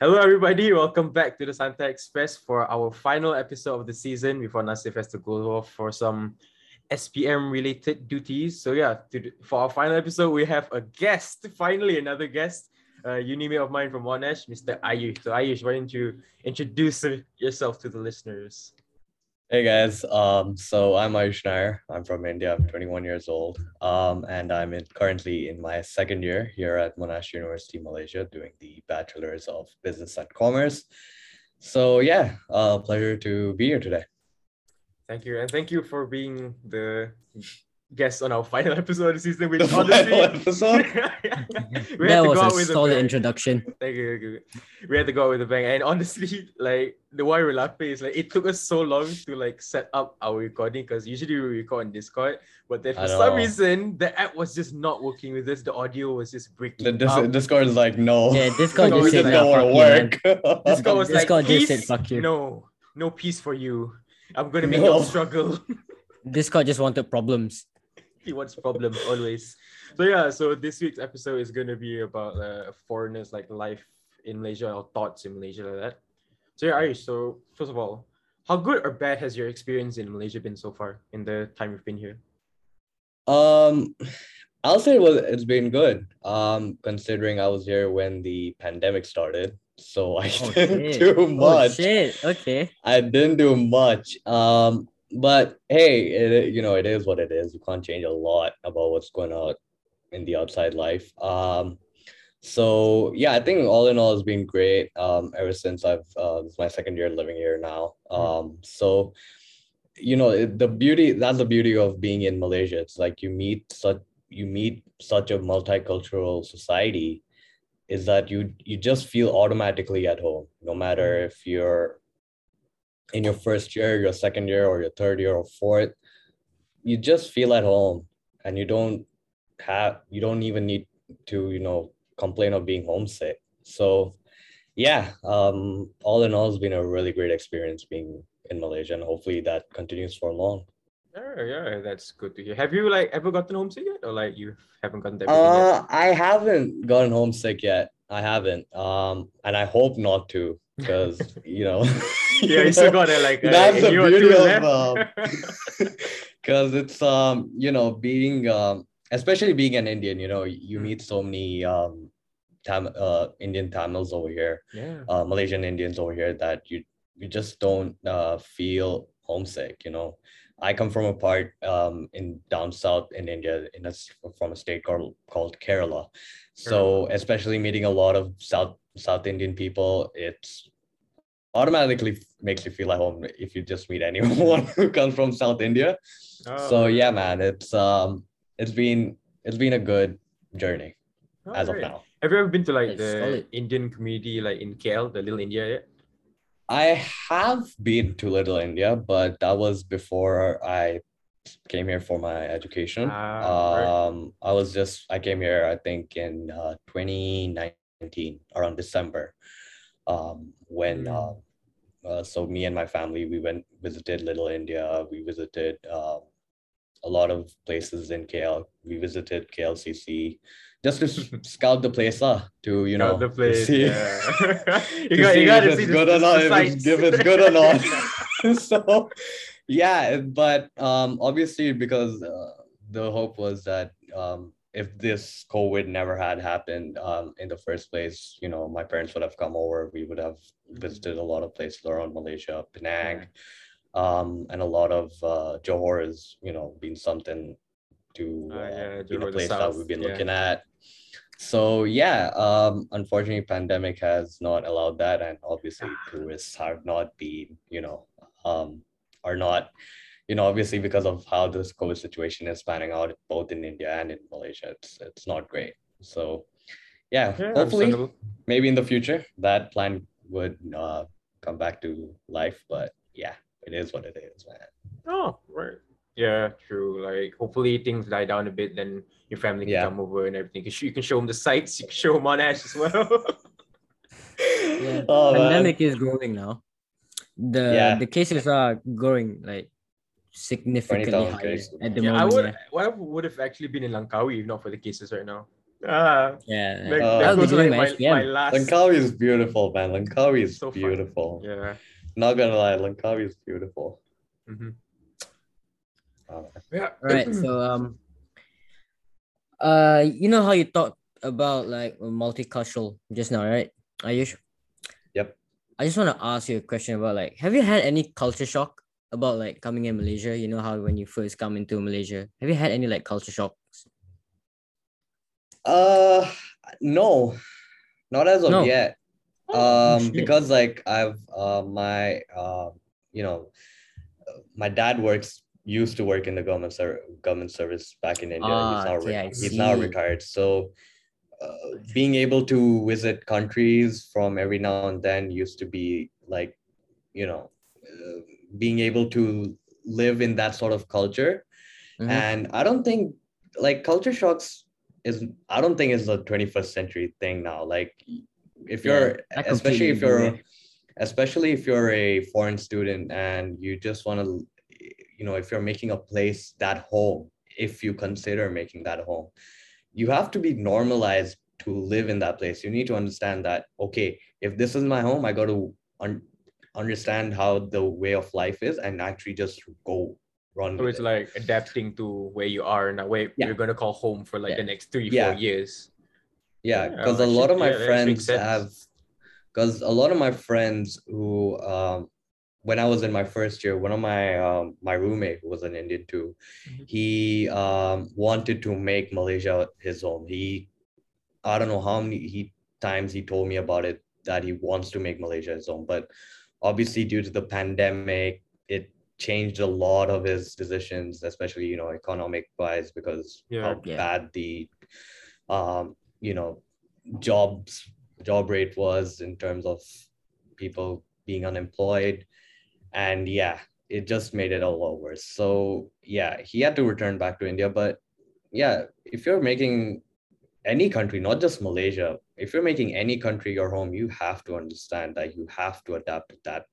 Hello, everybody. Welcome back to the Santai Express for our final episode of the season before Nasif has to go off for some SPM related duties. So, yeah, to, for our final episode, we have a guest, finally, another guest, a unimate of mine from Monash, Mr. Aayush. So, Aayush, why don't you introduce yourself to the listeners? Hey guys, um, so I'm Aayush Nair. I'm from India. I'm 21 years old, um, and I'm in, currently in my second year here at Monash University, Malaysia, doing the Bachelor's of Business and Commerce. So yeah, uh, pleasure to be here today. Thank you, and thank you for being the guest on our final episode of the season, which the honestly, episode? we that was a solid introduction. Thank you, thank you, We had to go out with a bang, and honestly, like the why we're laughing is like it took us so long to like set up our recording because usually we record on Discord, but then for some reason the app was just not working with us. The audio was just breaking. The dis- up. Discord is like no. Yeah, Discord just said don't want to work. Discord was Discord like, just said fuck you. No, no peace for you. I'm gonna make no. you struggle. Discord just wanted problems he wants problems always. So yeah, so this week's episode is gonna be about uh, foreigners like life in Malaysia or thoughts in Malaysia like that. So yeah, Aayush, so first of all, how good or bad has your experience in Malaysia been so far in the time you've been here? Um, I'll say it was it's been good. Um, considering I was here when the pandemic started, so I oh, didn't shit. do oh, much. Oh, shit. Okay. I didn't do much. Um, but hey, it, you know, it is what it is. You can't change a lot about what's going on in the outside life. Um, so yeah, I think all in all, it's been great. Um, ever since I've uh, this is my second year living here now. Hmm. Um, so you know, the beauty that's the beauty of being in Malaysia. It's like you meet such you meet such a multicultural society is that you you just feel automatically at home no matter hmm. if you're in your first year, your second year, or your third year or fourth, you just feel at home and you don't have you don't even need to, you know, complain of being homesick. So yeah, um, all in all, it's been a really great experience being in Malaysia, and hopefully that continues for long. Yeah, yeah, that's good to hear. Have you like ever gotten homesick yet, or like you haven't gotten that? Uh, yet? I haven't gotten homesick yet. I haven't. Um, and I hope not to because you know. Yeah you still got it like uh, that's the beauty of because um, it's um you know being um especially being an indian you know you hmm. meet so many um Tam- uh indian tamils over here yeah. uh, malaysian indians over here that you you just don't uh feel homesick you know. I come from a part um, in down south in India, in a, from a state called called Kerala. So especially meeting a lot of South South Indian people, it's automatically makes you feel at home if you just meet anyone who comes from South India. Oh. So yeah, man, it's um it's been it's been a good journey oh, as great. of now. Have you ever been to like the solid. Indian community like in KL, the Little India yet? I have been to Little India, but that was before I came here for my education. Ah, um, right. I was just I came here I think in uh, 2019 around December, um, when uh, uh, so me and my family we went visited Little India. We visited uh, a lot of places in KL. We visited KLCC just to scout the place uh, to you know the place see, yeah. you, got, you got to see good or not if it's, if it's good or not so yeah but um obviously because uh, the hope was that um if this covid never had happened um in the first place you know my parents would have come over we would have visited a lot of places around malaysia penang um and a lot of uh johor has you know been something to uh, uh, yeah, a place that we've been yeah. looking at. So yeah, um, unfortunately, pandemic has not allowed that, and obviously tourists have not been, you know, um, are not, you know, obviously because of how this COVID situation is panning out, both in India and in Malaysia, it's it's not great. So yeah, yeah hopefully, maybe in the future that plan would uh, come back to life, but yeah, it is what it is, man. Oh, right. Yeah, true. Like hopefully things die down a bit, then your family can yeah. come over and everything. You can show them the sights. You can show them Monash as well. yeah, oh, pandemic man. is growing now. The yeah. the cases are growing like significantly higher at the yeah, moment. I would yeah. what would have actually been in Langkawi if not for the cases right now. Ah, Yeah. that, Uh, that I'll be goes doing like my my, last. Langkawi is beautiful, man. Langkawi is So fun. beautiful. Yeah. Not gonna lie, Langkawi is beautiful. Mhm. Uh, Yeah. All right. So um, uh, you know how you talked about like multicultural just now, right? Aayush. Yep. I just want to ask you a question about like, have you had any culture shock about like coming in Malaysia? You know how when you first come into Malaysia, have you had any like culture shocks? Uh, no, not as of No. yet. Oh, Um, shit. because like I've uh my uh you know, my dad works used to work in the government ser- government service back in India. Ah, he's now okay, I he's now retired. So, uh, being able to visit countries from every now and then used to be like, you know, uh, being able to live in that sort of culture Mhm. and i don't think like culture shocks is i don't think it's a 21st century thing now like if you're I especially if you're agree. especially if you're a foreign student and you just want to you know if you're making a place that home if you consider making that home you have to be normalized to live in that place you need to understand that okay if this is my home i got to un- understand how the way of life is and actually just go run So it's it. like adapting to where you are and where Yeah. you're gonna call home for like Yeah. the next three, Yeah. four years. yeah because a lot of my friends have because a lot of my friends who um when i was in my first year one of my um my roommate who was an indian too Mhm. he um wanted to make malaysia his home he i don't know how many he times he told me about it that he wants to make malaysia his home but obviously due to the pandemic it changed a lot of his decisions especially you know economic wise because Yeah. how Yeah. bad the um you know jobs job rate was in terms of people being unemployed and yeah it just made it a lot worse so yeah he had to return back to india but yeah if you're making any country not just malaysia if you're making any country your home you have to understand that you have to adapt to that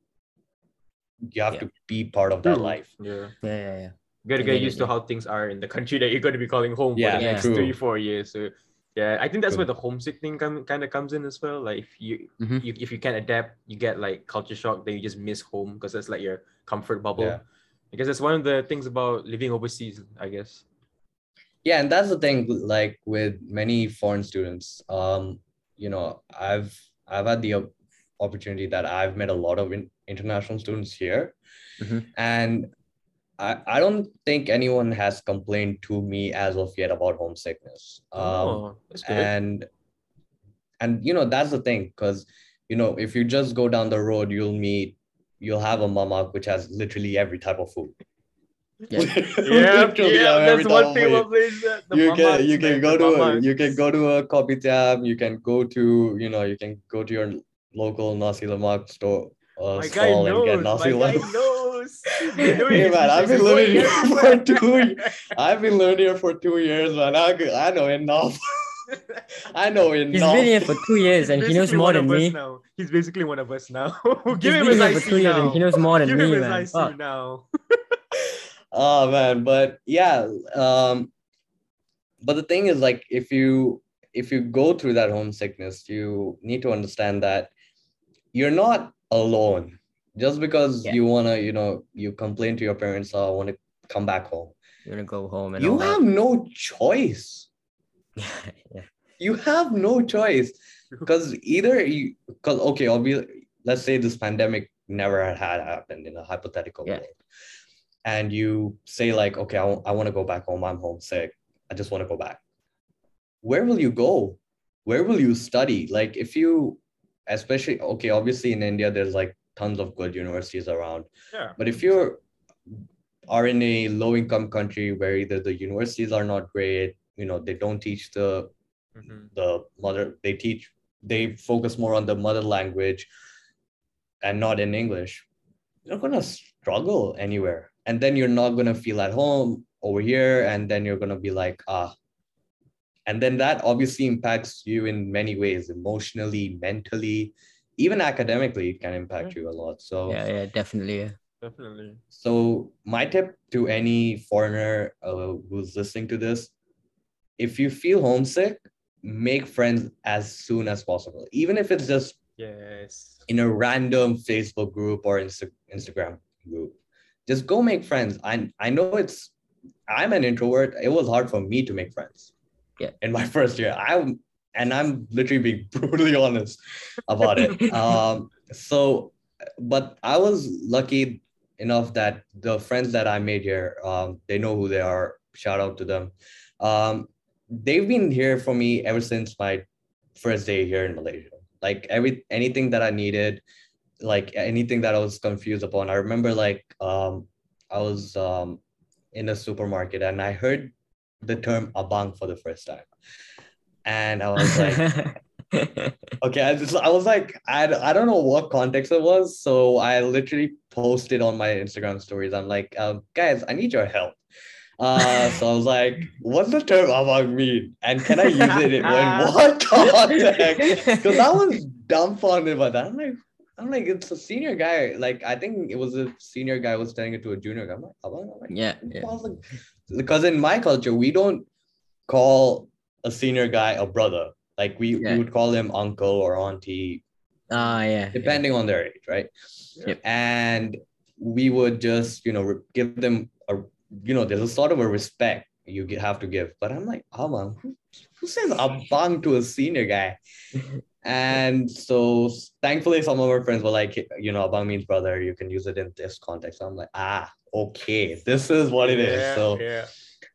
you have Yeah. to be part of that True. life Yeah. Yeah, yeah, yeah. You gotta get get used to how things are in the country that you're gonna be calling home Yeah, for the Yeah. next true. three, four years. So yeah, I think that's True. where the homesick thing come, kind of comes in as well. Like if you, Mhm. you if you can't adapt, you get like culture shock, then you just miss home because that's like your comfort bubble. Yeah. I guess that's one of the things about living overseas, I guess. Yeah and that's the thing like with many foreign students um you know i've i've had the opportunity that i've met a lot of in- international students here Mhm. and I, I don't think anyone has complained to me as of yet about homesickness um oh, that's good. and and you know that's the thing because you know if you just go down the road you'll meet you'll have a mama which has literally every type of food Yeah. yeah, Literally yeah, have every that's one thing food about Malaysia. The you can you can go to a, mamas. you can go to a kopitiam you can go to you know you can go to your local nasi lemak store uh, My guy stall and get knows. nasi My guy lemak knows. He's been Hey, man, I've been He's living here for two I've been learning here for two years man I, I know enough I know enough He's been here for two years and he knows more than me. Now. He's basically one of us now. He's Give him his here for IC now. he knows more than Give me, him man. his Fuck. IC now. Oh man but yeah um but the thing is like if you if you go through that homesickness you need to understand that you're not alone just because Yeah. you want to you know you complain to your parents oh, i want to come back home You're gonna go home and you have no choice that. yeah. you have no choice because either you because okay obviously let's say this pandemic never had, had happened in a hypothetical Yeah. world and you say like okay I want to go back home. I'm homesick. I just want to go back. Where will you go? Where will you study? Like if you especially okay obviously in india there's like tons of good universities around. Yeah. but if you're are in a low income country where either the universities are not great you know they don't teach the Mhm. the mother they teach they focus more on the mother language and not in english you're going to struggle anywhere and then you're not going to feel at home over here and then you're going to be like ah and then that obviously impacts you in many ways emotionally mentally even academically it can impact you a lot so Yeah, yeah, definitely. Yeah. Definitely. so my tip to any foreigner uh, who's listening to this, if you feel homesick, make friends as soon as possible, even if it's just Yes. in a random Facebook group or Insta- Instagram group. Just go make friends. I I know it's I'm an introvert. It was hard for me to make friends. Yeah. In my first year, I'm and I'm literally being brutally honest about it. um. So, but I was lucky enough that the friends that I made here, um, they know who they are. Shout out to them. Um, they've been here for me ever since my first day here in Malaysia like every anything that I needed, like anything that I was confused upon. I remember like um I was um in a supermarket and I heard the term abang for the first time. And I was like, okay, I just I was like, I, I don't know what context it was. So I literally posted on my Instagram stories. I'm like, um, guys, I need your help. Uh, so I was like, what's the term abang mean? And can I use it in what context? Because I was dumbfounded by that. I'm like, I'm like, it's a senior guy. Like, I think it was a senior guy was telling it to a junior guy. I'm like? I'm like, yeah, yeah. Like, because in my culture, we don't call a senior guy a brother. Like we, Yeah. we would call him uncle or auntie, Ah, yeah. depending on their age, right? Yep. And we would just, you know, give them a, you know, there's a sort of a respect you have to give. But I'm like, Abang, who, who says abang to a senior guy? and so thankfully, some of our friends were like, you know, abang means brother. You can use it in this context. I'm like, ah, okay, this is what it is. Yeah, So yeah.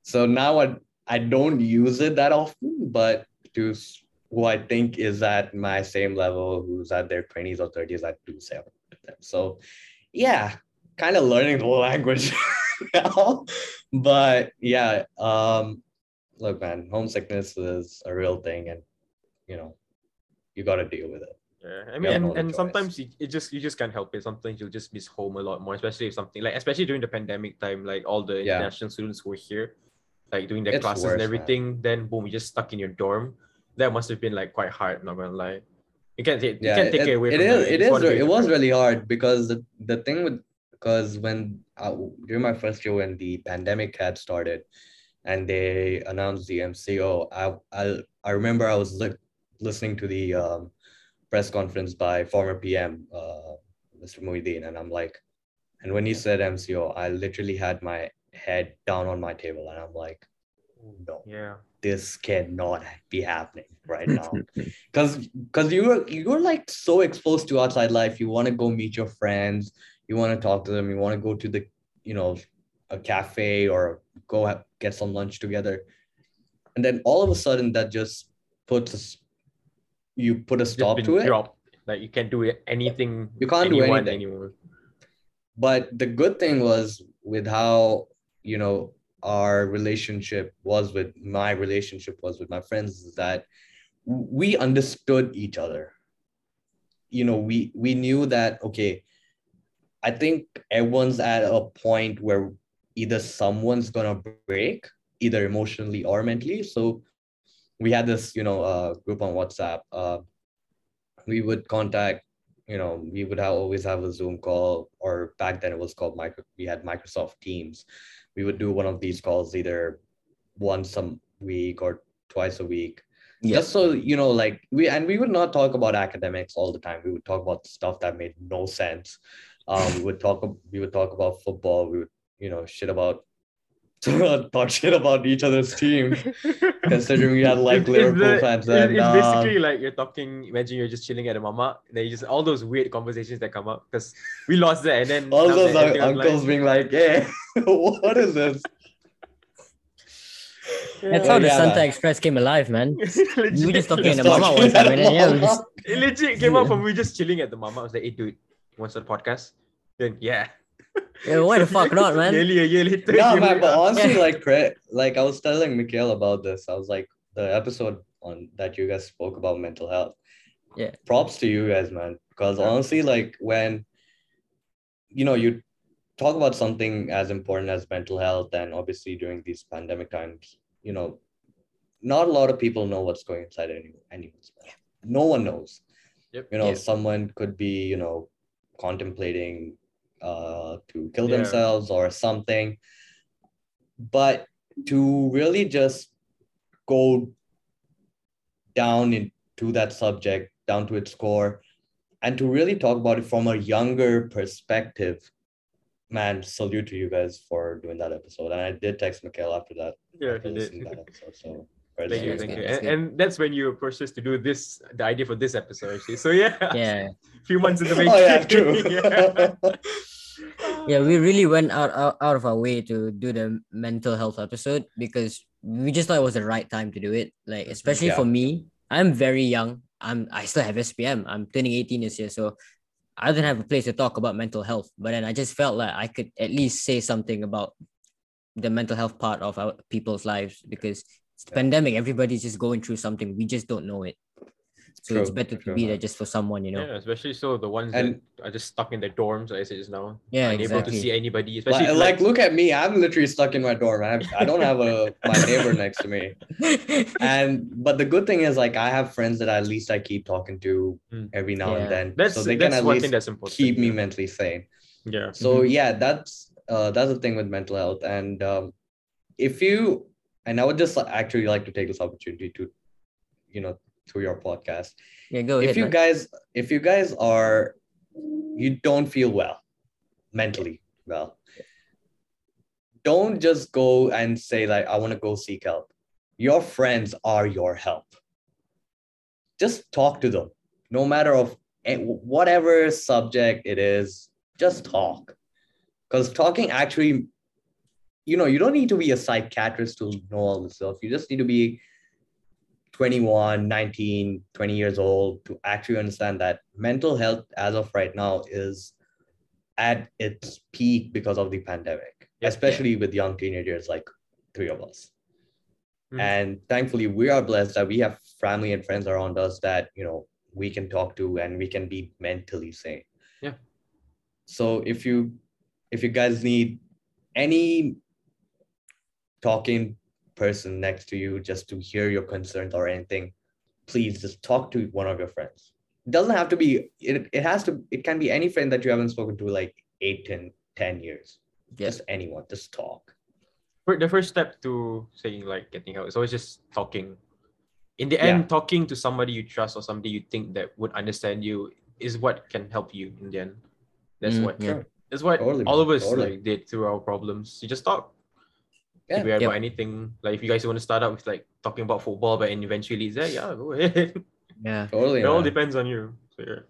so now I, I don't use it that often, but to who I think is at my same level, who's at their 20s or 30s, I do say it with them. So yeah, kind of learning the language now. But yeah, um, look, man, homesickness is a real thing and you know, you gotta deal with it. Yeah, I mean, and, and choice. sometimes you, it just you just can't help it. Sometimes you'll just miss home a lot more, especially if something like especially during the pandemic time, like all the Yeah. international students who were here, like doing their It's classes worse, and man. everything. Then boom, you just stuck in your dorm. That must have been like quite hard. Not gonna lie, you can't take yeah, you can't take it, it, away it from is. It re- It was really hard because the, the thing with because when uh, during my first year when the pandemic had started, and they announced the MCO, I I I remember I was li- listening to the um, press conference by former PM uh, Mr. Muhyiddin, and I'm like, and when he said MCO, I literally had my head down on my table, and I'm like, no, Yeah, this cannot be happening right now. Because because you're you're like so exposed to outside life. You want to go meet your friends. You want to talk to them. You want to go to the you know a cafe or go have, get some lunch together. And then all of a sudden that just puts us you put a stop to it dropped. Like you can't do anything. You can't do anything. anymore. but the good thing was with how you know our relationship was with my relationship was with my friends is that we understood each other you know we we knew that okay i think everyone's at a point where either someone's gonna break either emotionally or mentally so we had this you know uh, group on whatsapp. Uh, we would contact you know we would have, always have a zoom call or back then it was called micro we had microsoft teams. We would do one of these calls either once a week or twice a week. Yeah. just so you know like we and we would not talk about academics all the time. We would talk about stuff that made no sense. Um we would talk we would talk about football. We would you know shit about talk shit about each other's team considering we had like It's- it's liverpool the- fans it's, and it's um, basically like you're talking. Imagine you're just chilling at a mama. and Then you just all those weird conversations that come up because we lost that, and then all those un- uncles online- being like hey what is this That's Yeah. how the Yeah, Santai man. Express came alive, man. We were just talking in Just the mama talking one time, and then yeah, we just It legit came up from we just chilling at the mama. I was like, hey, dude, you want to start a podcast? Then yeah. Yeah, why the fuck not, man? Nearly a year later. no man but honestly like cre- like i was telling Mikhail about this i was like the episode on that you guys spoke about mental health Yeah. props to you guys man because Yeah. honestly like when you know you talk about something as important as mental health and obviously during these pandemic times you know not a lot of people know what's going inside any, anyone's mind. no one knows Yep. you know Yeah. someone could be you know contemplating uh to kill Yeah. themselves or something but to really just go down into that subject, down to its core, and to really talk about it from a younger perspective. Man, salute to you guys for doing that episode. And I did text Mikhail after that. Yeah, after he did. that episode. So Thank you, thank you. that's And, and that's when you approached us to do this, the idea for this episode, actually. So yeah, Yeah. few months in the making. Oh yeah, true. yeah. Yeah, we really went out, out out of our way to do the mental health episode because we just thought it was the right time to do it. Like mm-hmm. especially Yeah. for me, I'm very young. I'm I still have SPM. I'm turning 18 this year, so I don't have a place to talk about mental health. But then I just felt like I could at least say something about the mental health part of our people's lives because it's the pandemic. Everybody's just going through something. We just don't know it. So it's better to true, be there just for someone, you know. Yeah, especially so the ones And- that are just stuck in their dorms, like I said just now. Yeah, unable to see anybody, especially like, if, like, look at me. I'm literally stuck in my dorm. I, have, I don't have a my neighbor next to me. And but the good thing is like I have friends that at least I keep talking to Mm. every now Yeah. and then. that's so they that's can at one least thing that's important. keep me mentally sane. Yeah. So yeah, that's uh that's the thing with mental health. And um if you and I would just actually like to take this opportunity to, you know, through your podcast. yeah, go if ahead. you man. guys if you guys are you don't feel well mentally well don't just go and say like i want to go seek help your friends are your help just talk to them no matter of whatever subject it is just talk because talking actually you know you don't need to be a psychiatrist to know all this stuff you just need to be 21 19 20 years old to actually understand that mental health as of right now is at its peak because of the pandemic Yeah. especially with young teenagers like three of us Mhm. and thankfully we are blessed that we have family and friends around us that you know we can talk to and we can be mentally sane Yeah. so if you if you guys need any talking person next to you just to hear your concerns or anything, please just talk to one of your friends. It doesn't have to be, it, it has to, it can be any friend that you haven't spoken to like eight, 10, 10 years. Yeah. Just anyone, just talk. For the first step to saying like getting help is always just talking. In the Yeah. end, talking to somebody you trust or somebody you think that would understand you is what can help you in the end. That's Mm, what yeah. that's what Totally, all of us totally. like did through our problems. You just talk. Yeah. If we have Yep. about anything, like if you guys want to start out with like talking about football, but and eventually it's there, yeah, go ahead. Yeah. Totally. it all depends on you. So yeah.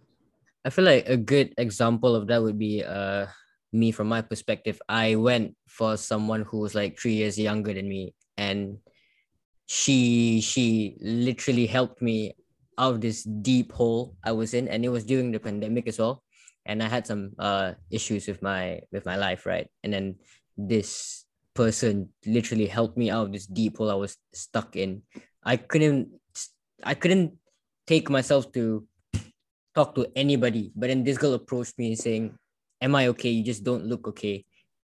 I feel like a good example of that would be uh me from my perspective. I went for someone who was like three years younger than me, and she she literally helped me out of this deep hole I was in, and it was during the pandemic as well. And I had some uh issues with my with my life, right? And then this person literally helped me out of this deep hole I was stuck in. I couldn't I couldn't take myself to talk to anybody. But then this girl approached me saying, Am I okay? You just don't look okay.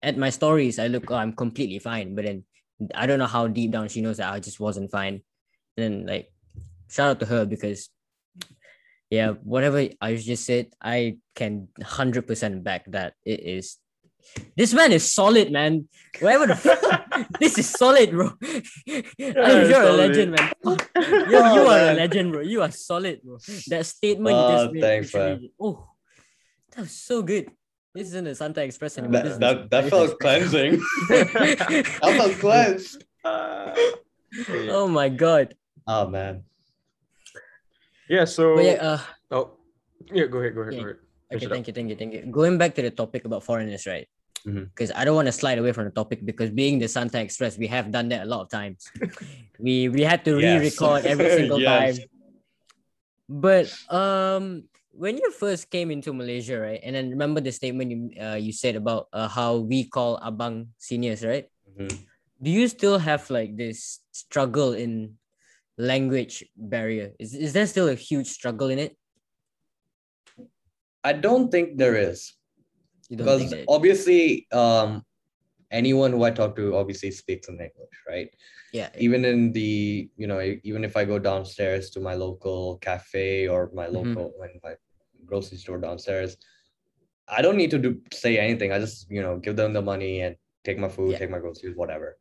At my stories, I look, oh, I'm completely fine. But then I don't know how deep down she knows that I just wasn't fine. And then like shout out to her because yeah, whatever I just said, I can hundred percent back that it is this man is solid, man. Whatever the fuck, this is solid, bro. Yeah, you're a legend, man. Yo, you Oh, are a legend, bro. You are solid, bro. That statement Oh, you just made. thanks, literally- Oh, that was so good. This isn't a Santai Express anymore. This That, is that, that felt cleansing. that felt cleansed. oh my god. Oh, man. yeah, so But yeah, uh, oh yeah, go ahead, go ahead, Yeah. go ahead. okay, Finish it up. thank you, thank you, thank you. Going back to the topic about foreigners, right? Because I don't want to slide away from the topic because being the Santai Express, we have done that a lot of times. we we had to Yes. re-record every single Yes. time. But um, when you first came into Malaysia, right, and then remember the statement you uh, you said about uh, how we call abang seniors, right? Mhm. Do you still have like this struggle in language barrier? Is is there still a huge struggle in it? I don't think there is. Because obviously um anyone who i talk to obviously speaks in english right Yeah. even in the you know even if i go downstairs to my local cafe or my Mhm. local when my grocery store downstairs i don't need to do say anything i just you know give them the money and take my food Yeah. take my groceries whatever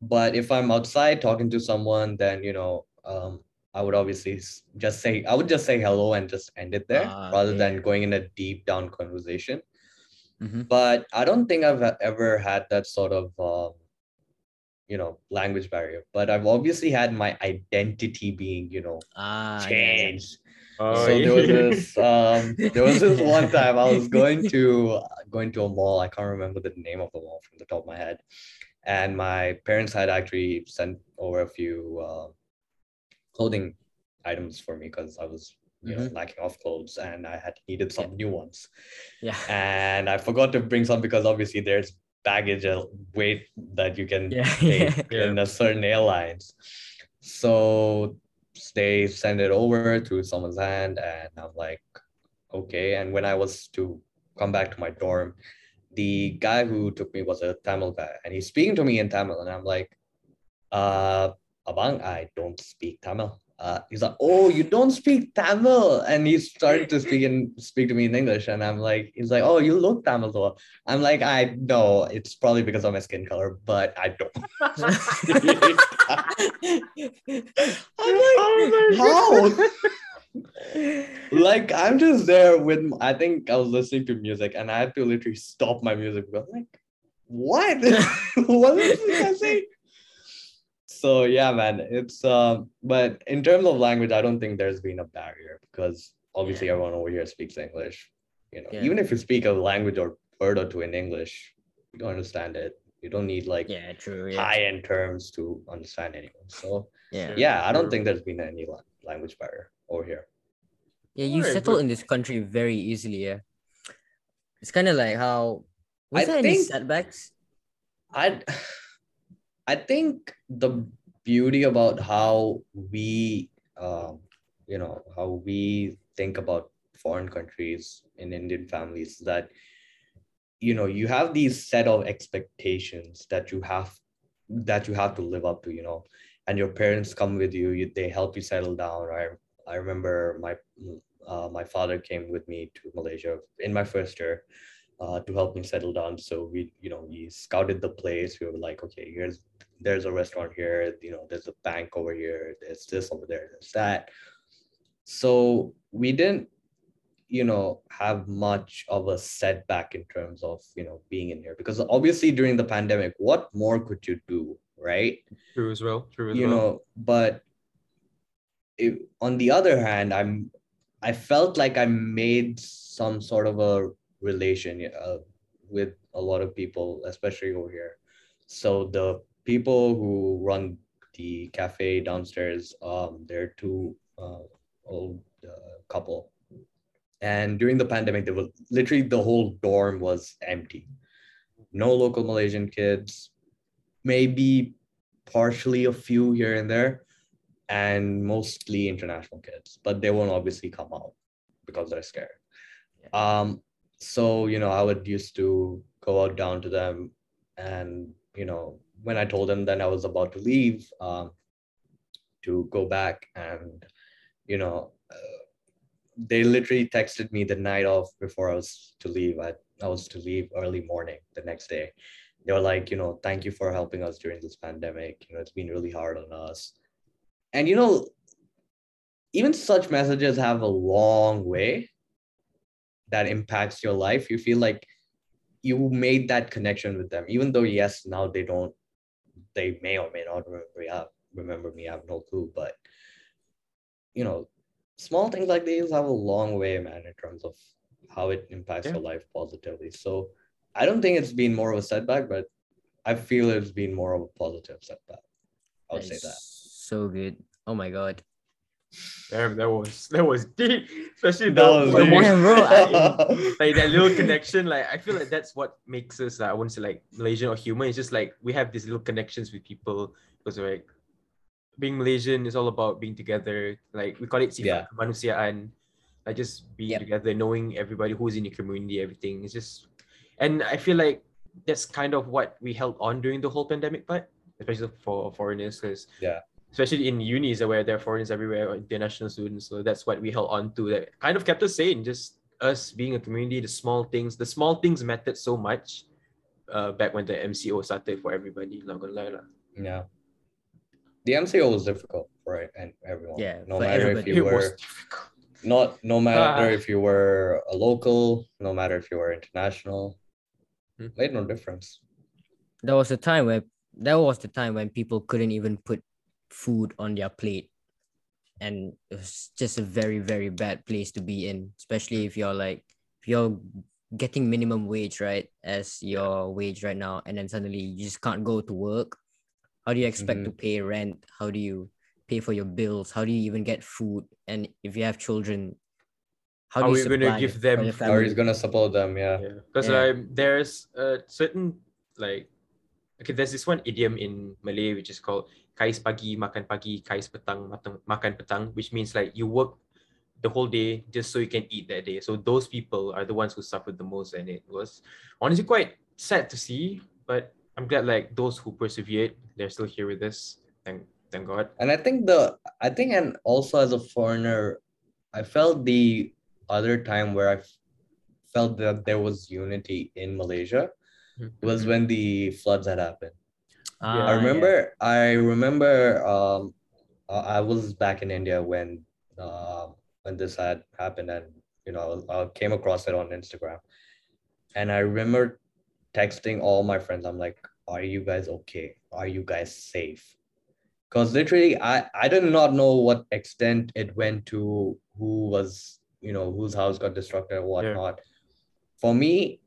but if i'm outside talking to someone then you know um I would obviously just say I would just say hello and just end it there Ah, rather okay. than going in a deep down conversation. Mhm. But I don't think I've ever had that sort of um, you know language barrier. But I've obviously had my identity being you know Ah, yeah, yeah. changed. Oh, so there was this um there was this one time I was going to going to a mall. I can't remember the name of the mall from the top of my head. And my parents had actually sent over a few uh, clothing items for me because I was you know lacking of clothes and I had needed some new ones. Yeah. And I forgot to bring some because obviously there's baggage weight that you can Yeah. take in a certain airlines. So they send it over to someone's hand, and I'm like, okay. And when I was to come back to my dorm, the guy who took me was a Tamil guy, and he's speaking to me in Tamil, and I'm like, uh, Abang, I don't speak Tamil. Uh, he's like, oh, you don't speak Tamil, and he started to speak and speak to me in English, and I'm like, he's like, oh, you look Tamil though. I'm like, I know it's probably because of my skin color, but I don't. I'm like, Oh my how? like I'm just there with I think I was listening to music and I had to literally stop my music because like what? what is this guy saying? So yeah, man, it's um but in terms of language, I don't think there's been a barrier because obviously Yeah. everyone over here speaks English. You know, Yeah. even if you speak a language or word or two in English, you don't understand it. You don't need like yeah, true. Yeah. high end terms to understand anyone. So yeah. yeah, I don't think there's been any language barrier over here. Yeah, you Alright, settle but- in this country very easily, yeah. It's kind of like how was I there any think- setbacks? I I think the beauty about how we um, you know how we think about foreign countries in Indian families is that you know you have these set of expectations that you have that you have to live up to you know and your parents come with you, you they help you settle down. I I remember my uh, my father came with me to Malaysia in my first year uh, to help me settle down. So we, you know, we scouted the place. We were like, okay, here's there's a restaurant here. You know, there's a bank over here. There's this over there. There's that. So we didn't, you know, have much of a setback in terms of you know being in here because obviously during the pandemic, what more could you do, right? True as well. True as you well. You know but if, on the other hand i'm i felt like i made some sort of a relation uh, with a lot of people especially over here. So the people who run the cafe downstairs um they're two uh, old uh, couple. And during the pandemic there was literally the whole dorm was empty. No local malaysian kids maybe partially a few here and there, and mostly international kids, but they won't obviously come out because they're scared. Um, so you know, I would used to go out down to them, and you know, when I told them that I was about to leave, um, to go back, and you know, uh, they literally texted me the night of before I was to leave. I I was to leave early morning the next day they were like, you know, thank you for helping us during this pandemic. You know, it's been really hard on us. And you know, even such messages have a long way that impacts your life. You feel like you made that connection with them, even though yes, now they don't, they may or may not remember me. I remember me. I have no clue, but you know, small things like these have a long way, man, in terms of how it impacts Yeah. your life positively. So I don't think it's been more of a setback, but I feel it's been more of a positive setback. I would say that. So good. Oh my god. Damn, that was that was deep. Especially That the, was the deep. most- Yeah, bro, like that little connection. Like I feel like that's what makes us. Like, I wouldn't say like Malaysian or human. It's just like we have these little connections with people because like being Malaysian is all about being together. Like we call it sifat Yeah. kemanusiaan. Like just being Yep. together, knowing everybody who's in the community, everything. It's just, and I feel like that's kind of what we held on during the whole pandemic part, especially for foreigners, because Yeah. Especially in unis where there are foreigners everywhere, or international students. So that's what we held on to. That kind of kept us sane. Just us being a community, the small things, the small things mattered so much. Uh, back when the MCO started for everybody, not gonna lie lah. yeah. the MCO was difficult for and everyone. Yeah, no for matter if you it were difficult. not no matter Ah. if you were a local, no matter if you were international, Hmm. made no difference. There was a time where that was the time when people couldn't even put food on their plate. And it was just a very, very bad place to be in, especially if you're like if you're getting minimum wage, right? As your wage right now, and then suddenly you just can't go to work. How do you expect to mm-hmm. pay rent? How do you pay for your bills? How do you even get food? And if you have children, how, How are you you gonna give them your food? Or family? he's gonna support them, yeah. Yeah, because Yeah. like there's a certain like okay, there's this one idiom in Malay which is called kais pagi makan pagi, kais petang matang, makan petang, which means like you work the whole day just so you can eat that day. So those people are the ones who suffered the most, and it was honestly quite sad to see. But I'm glad like those who persevered, they're still here with us. Thank thank God. And I think the I think and also as a foreigner, I felt the other time where i felt that there was unity in Malaysia was Mhm. when the floods had happened. Yeah. Ah, I remember I remember um I was back in India when uh, when this had happened and you know I came across it on Instagram. And I remember texting all my friends. I'm like are you guys okay? Are you guys safe? Because literally I I did not know what extent it went to who was you know whose house got destructed or whatnot. For me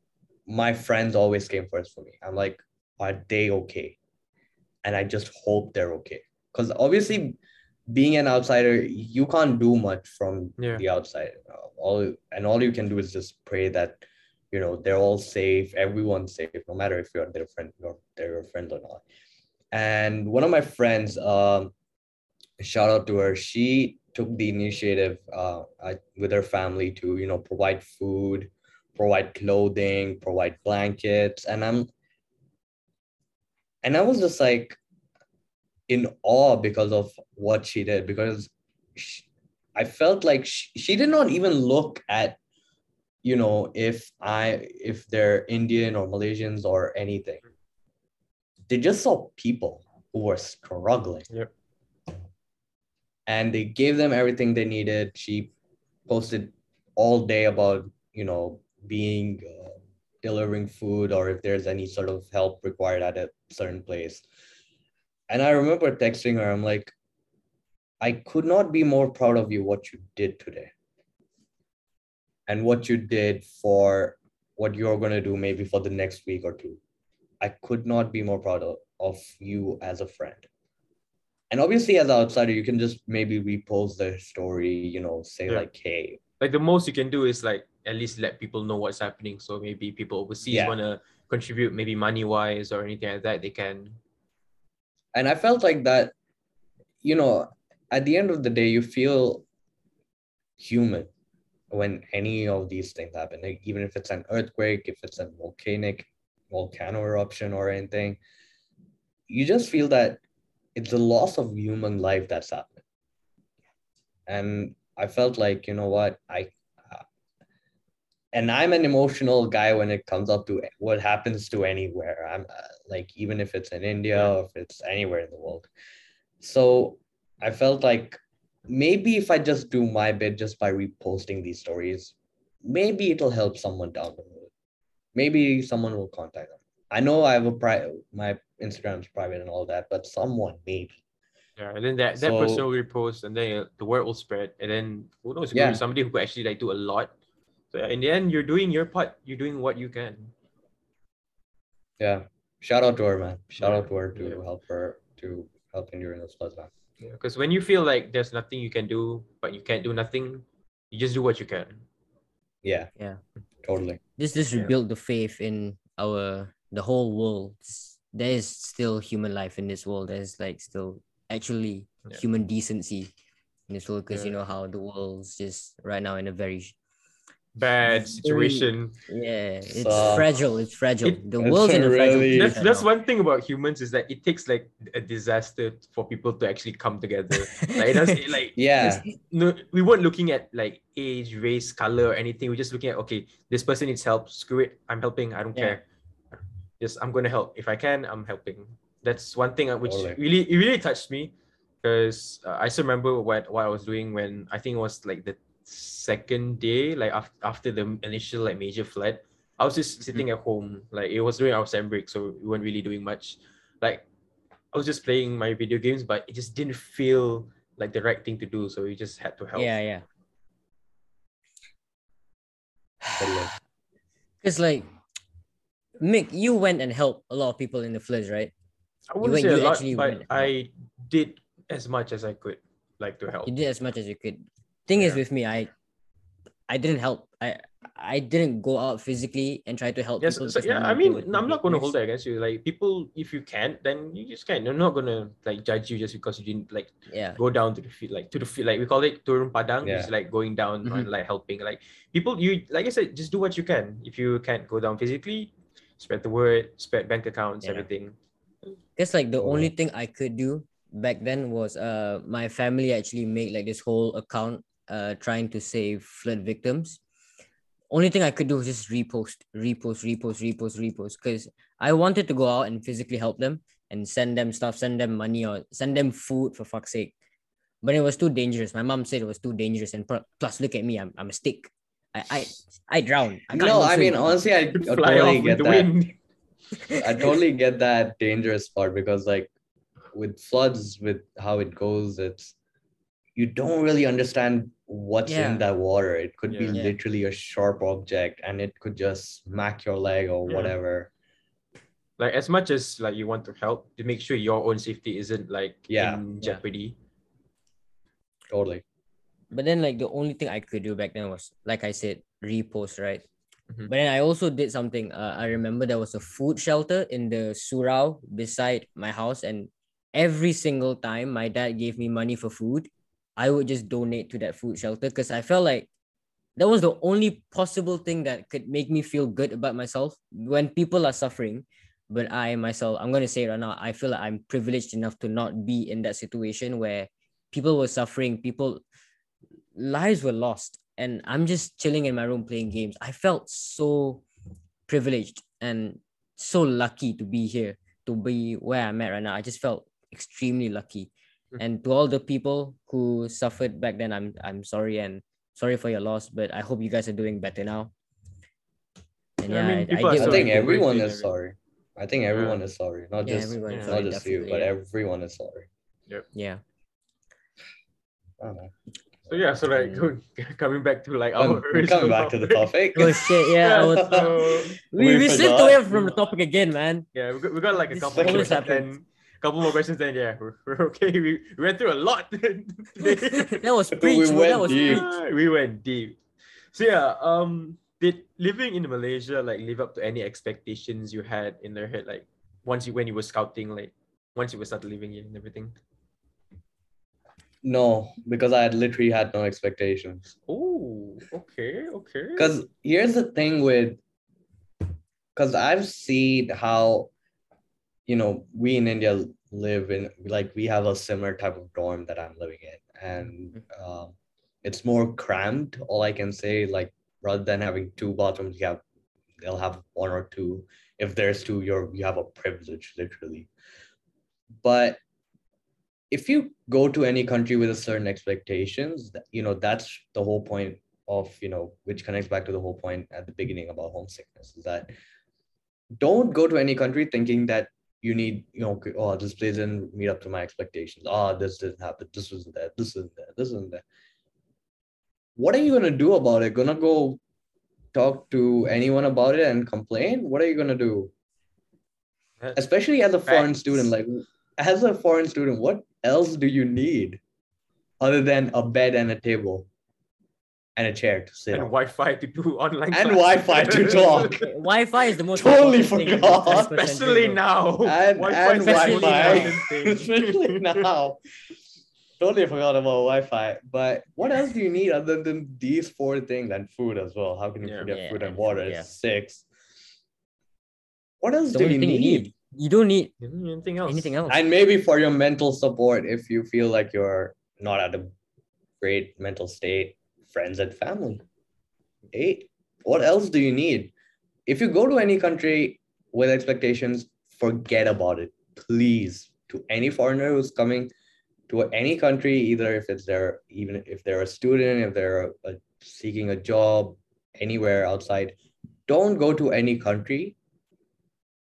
my friends always came first for me. I'm like are they okay and I just hope they're okay. Because obviously, being an outsider, you can't do much from Yeah. the outside. All and all you can do is just pray that you know they're all safe, everyone's safe, no matter if you're their friend or they're your friend or not. And one of my friends, um, shout out to her, she took the initiative uh, I- with her family to you know provide food, provide clothing, provide blankets, and I'm and I was just like in awe because of what she did because she, I felt like she, she did not even look at you know if I if they're Indian or Malaysians or anything. They just saw people who were struggling. Yep. And they gave them everything they needed. She posted all day about you know being uh, delivering food or if there's any sort of help required at a certain place. And I remember texting her, I'm like, I could not be more proud of you what you did today. And what you did for what you're going to do maybe for the next week or two. I could not be more proud of, of you as a friend. And obviously, as an outsider, you can just maybe repost their story, you know, say Yeah. like, hey, Like the most you can do is like at least let people know what's happening. So maybe people overseas Yeah. wanna contribute, maybe money wise or anything like that, they can. and i felt like that you know at the end of the day you feel human when any of these things happen like, even if it's an earthquake if it's a volcanic volcano eruption or anything you just feel that it's a loss of human life that's happened and i felt like you know what i and i'm an emotional guy when it comes up to what happens to anywhere i'm uh, like even if it's in india or if it's anywhere in the world so i felt like maybe if i just do my bit just by reposting these stories maybe it'll help someone down the road maybe someone will contact them i know i have a pri- my instagram's private and all that but someone maybe Yeah, and then that, that So- person will repost, and then the word will spread, and then who knows? Yeah. somebody who could actually like do a lot. So yeah, in the end, you're doing your part. You're doing what you can. yeah shout out to her man shout Yeah, out to her to yeah. help her to help in during those floods man Yeah, because when you feel like there's nothing you can do, but you can't do nothing, you just do what you can. yeah Yeah. totally this just Yeah. the faith in our the whole world. There is still human life in this world. There's like still actually Yeah. human decency in this world because you know how the world's just right now in a very Bad situation. yeah it's So- fragile. It's fragile. It- the It's world's in a fragile really- state That's that's one thing about humans is that it takes like a disaster for people to actually come together. like it does, like yeah it's- no, we weren't looking at like age, race, color, or anything. We're just looking at okay, this person needs help. Screw it, I'm helping. I don't Yeah. care. Just I'm gonna help if I can. I'm helping. That's one thing uh, which Totally. really it really touched me. because uh, I still remember what what I was doing when I think it was like the second day, like after after the initial like major flood. I was just sitting mm-hmm. at home, like it was during our sem break, so we weren't really doing much. Like I was just playing my video games, but it just didn't feel like the right thing to do, so we just had to help. Yeah, yeah. Because like, Mick, you went and helped a lot of people in the floods, right? I wouldn't went- say a lot, but I did as much as I could, like to help. You did as much as you could. Thing is with me, I I didn't help. I I didn't go out physically and try to help Yes, people. so, yeah. I mean, I'm not gonna hold that against you. Like people, if you can't, then you just can't. I'm not gonna like judge you just because you didn't like Yeah. go down to the field, like to the field, like we call it turun padang, Yeah. just like going down Mm-hmm. and like helping. Like people, you like I said, just do what you can. If you can't go down physically, spread the word, spread bank accounts, Yeah. everything. Because like the Oh. only thing I could do back then was uh my family actually made like this whole account uh trying to save flood victims. Only thing I could do was just repost, repost, repost, repost, repost. Because I wanted to go out and physically help them and send them stuff, send them money or send them food for fuck's sake. But it was too dangerous. My mom said it was too dangerous. And plus, look at me, I'm, I'm a stick. I I, I drown. I No, I mean swim. honestly, I, Could I fly totally off get the that. wind. I totally get that dangerous part because like with floods, with how it goes, it's you don't really understand what's Yeah. in that water. It could be Yeah. Yeah. literally a sharp object and it could just smack your leg or Yeah. whatever. Like as much as like you want to help, to make sure your own safety isn't like Yeah. in Yeah. jeopardy. Totally. But then, like, the only thing I could do back then was, like I said, repost, right? Mhm. But then I also did something. Uh, I remember there was a food shelter in the surau beside my house, and every single time my dad gave me money for food, I would just donate to that food shelter because I felt like that was the only possible thing that could make me feel good about myself when people are suffering. But I myself, I'm gonna say right now, I feel like I'm privileged enough to not be in that situation where people were suffering, people lives were lost, and I'm just chilling in my room playing games. I felt so privileged and so lucky to be here, to be where I'm at right now. I just felt extremely lucky. Mhm. And to all the people who suffered back then, I'm I'm sorry and sorry for your loss, but I hope you guys are doing better now. And Yeah, I mean, I, I people are did I think everyone is sorry. I think everyone is sorry. Not Yeah, just everyone is not sorry, just you, but definitely. everyone is sorry. Yeah. I. So yeah, so like Mm. coming back to like our we're coming original back to the topic. topic. Oh shit, yeah. I was, so we, We we slipped away from the topic again, man. yeah, we got, we got like a This couple more always questions happens. then couple more questions then yeah, we're, we're okay. We, we went through a lot that was We preach, bro. went That was deep. preach. We went deep. So yeah, um, did living in Malaysia like live up to any expectations you had in their head? Like once you when you were scouting, like once you were started living here and everything. No, because I had literally had no expectations. Oh, okay, okay. Because here's the thing with, because I've seen how, you know, we in India live in, like, we have a similar type of dorm that I'm living in. And um, it's more cramped. All I can say, like, rather than having two bathrooms, you have, they'll have one or two. If there's two, you're, you have a privilege, literally. But if you go to any country with a certain expectations, you know, that's the whole point of you know which connects back to the whole point at the beginning about homesickness is that don't go to any country thinking that you need you know oh this place didn't meet up to my expectations. Oh this didn't happen. This wasn't there. This isn't there. This isn't there. What are you gonna do about it? Gonna go talk to anyone about it and complain? What are you gonna do? That- especially as a foreign student like as a foreign student what else do you need other than a bed and a table and a chair to sit and on Wi-Fi to do online and class. Wi-Fi to talk. Wi-Fi is the most Totally important thing in forgot. the 21st Especially now. And, Wi-Fi and is the most Wi-Fi. important. Especially now. Totally forgot about Wi-Fi. But what else do you need other than these four things and food as well? How can you Yeah. forget Yeah, food and and water? yeah. It's six. What else The do you need? you need. You don't need Anything else? anything else. And maybe for your mental support, if you feel like you're not at a great mental state, friends and family. Eight. What else do you need? If you go to any country with expectations, forget about it. Please. To any foreigner who's coming, to any country, either if it's their even if they're a student, if they're a, seeking a job anywhere outside, don't go to any country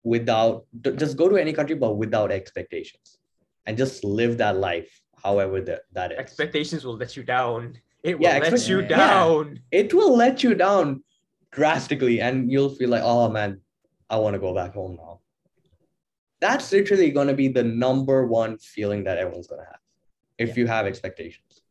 without just go to any country but without expectations and just live that life however that, that is Expectations will let you down. It will Yeah, let expect- you yeah. down. it will let you down drastically and you'll feel like oh man i want to go back home now that's literally going to be the number one feeling that everyone's going to have if you have expectations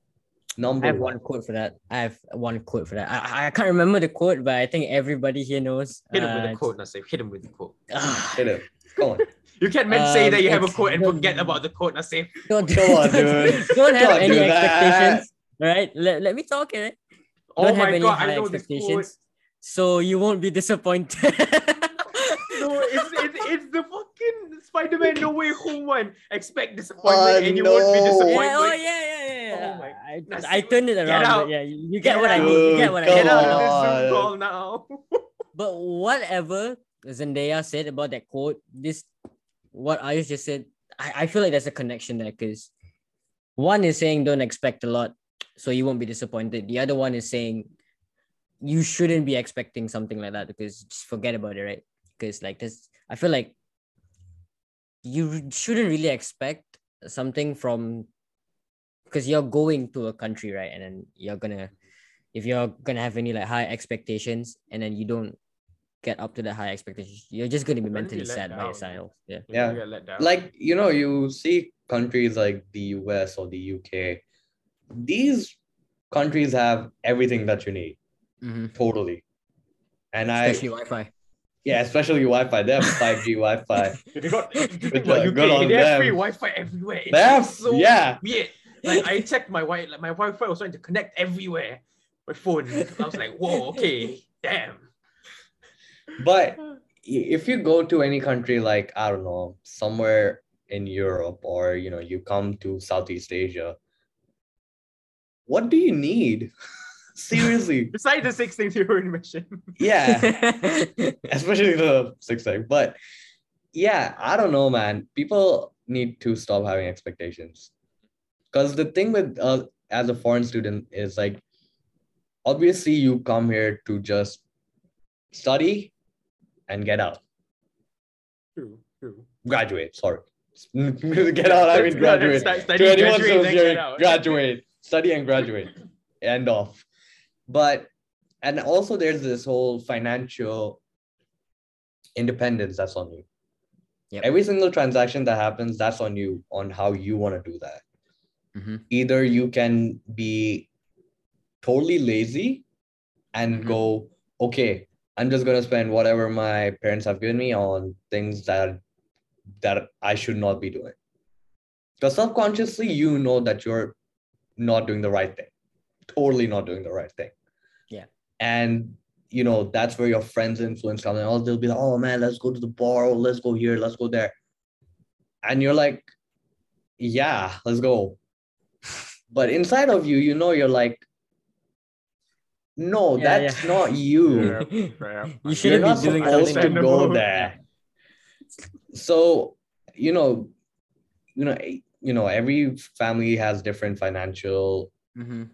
number I have one one quote for that. I have one quote for that. I, I can't remember the quote, but I think everybody here knows. Hit him with Uh, the quote, Nasif. Hit him with the quote. ah, Hit it. Go on. You can't meant say Um, that you have a quote and forget about the quote, Nasif. don't, Come on, dude. don't have Don't any do that. expectations. Right? Let, let me talk eh? Oh Don't have my any god, high I know expectations. So you won't be disappointed. No, it's, it's, it's the fucking Spider-Man No Way Home one. Expect disappointment Oh, and you won't be disappointed. Yeah, oh yeah, yeah, yeah. yeah. Oh my- I, I turned it around. But yeah, you, you get Get what I mean. You get out. what I mean. Get out of this Zoom call now. But whatever Zendaya said about that quote, this what I just said, I, I feel like there's a connection there because one is saying don't expect a lot, so you won't be disappointed. The other one is saying you shouldn't be expecting something like that because just forget about it, right? Because like this, I feel like you shouldn't really expect something from because you're going to a country, right? And then you're gonna if you're gonna have any like high expectations and then you don't get up to the high expectations, you're just gonna be You're be mentally let sad by yourself. Yeah. Yeah. get let down. like you know you see countries like the us or the uk these countries have everything that you need Mhm. totally and I Especially i Wi-Fi. yeah especially wi-fi they have 5g wi-fi They got you think Good on- UK, good on they have free. Wi-Fi everywhere. It's They have- so yeah. weird. Like I checked my wi like my Wi-Fi was trying to connect everywhere. My phone. I was like, whoa, okay, damn. but if you go to any country like i don't know somewhere in europe or you know you come to southeast asia what do you need seriously Besides the six things you already mentioned. yeah especially the six thing. But yeah, I don't know, man. People need to stop having expectations. Because the thing with uh, as a foreign student is like, obviously you come here to just study and get out, True, true. graduate. Sorry, get out. I mean graduate. Start To studying, anyone graduate, then get out. graduate, study and graduate, end off. But and also there's this whole financial independence that's on you. Yep. Every single transaction that happens, that's on you on how you want to do that. Mhm. Either you can be totally lazy and Mhm. go, okay, I'm just gonna spend whatever my parents have given me on things that that I should not be doing. Because subconsciously you know that you're not doing the right thing. Totally not doing the right thing. Yeah. And you know, that's where your friends' influence comes in. Oh, they'll be like, oh man, let's go to the bar, oh, let's go here, let's go there. And you're like, yeah, let's go. But inside of you, you know, you're like, no, Yeah, that's yeah. not you. Yeah, fair. you You're shouldn't be doing supposed to go there. So, you know, you know, you know, every family has different financial Mhm.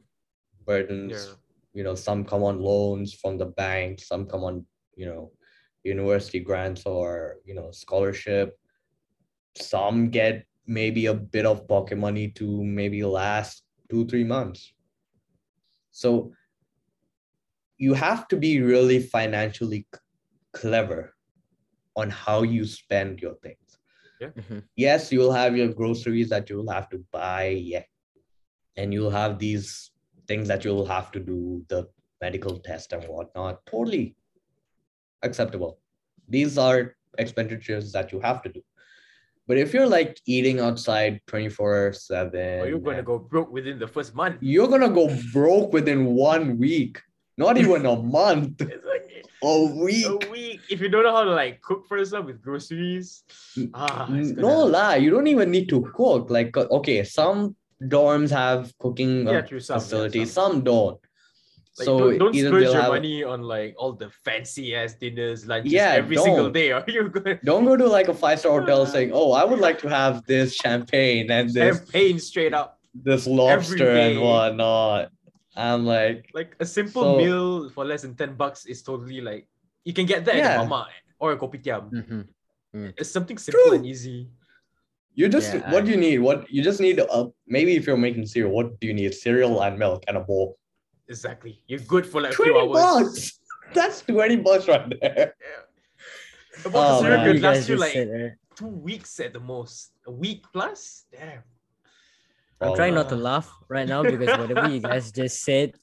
burdens. Yeah. You know, some come on loans from the bank, some come on, you know, university grants or you know, scholarship. Some get maybe a bit of pocket money to maybe last two, three months. So you have to be really financially c- clever on how you spend your things. Mhm. Yes, you'll have your groceries that you'll have to buy, yeah. And you'll have these things that you'll have to do, the medical test and whatnot. Totally acceptable. These are expenditures that you have to do. But if you're like eating outside 24 7, Or you're gonna go broke within the first month. you're gonna go broke within one week, not even a month, It's like a week. a week. If you don't know how to like cook for yourself with groceries, ah, no gonna- lie, you don't even need to cook. Like, uh, okay, some dorms have cooking Yeah, uh, true. Some, yeah, facilities, some. some don't. Like, so don't, don't splurge your have- money on like all the fancy ass dinners, lunches Yeah, every single don't. day. Are you're going Don't go to like a five star hotel saying, "Oh, I would like to have this champagne and this champagne straight up. this lobster and whatnot." I'm like, Like a simple So- meal for less than 10 bucks is totally like you can get that Yeah. at a mama or a kopitiam. Mhm. It's something simple True. and easy. you just Yeah, what I- do you need? What you just need? Uh, maybe if you're making cereal, what do you need? Cereal and milk and a bowl. Exactly. You're good for like a few hours. bucks. That's twenty bucks right there. A box of Oh, cereal man. could You last you like two weeks at the most. A week plus? Damn. I'm Oh, trying not to Uh. laugh right now because whatever you guys just said,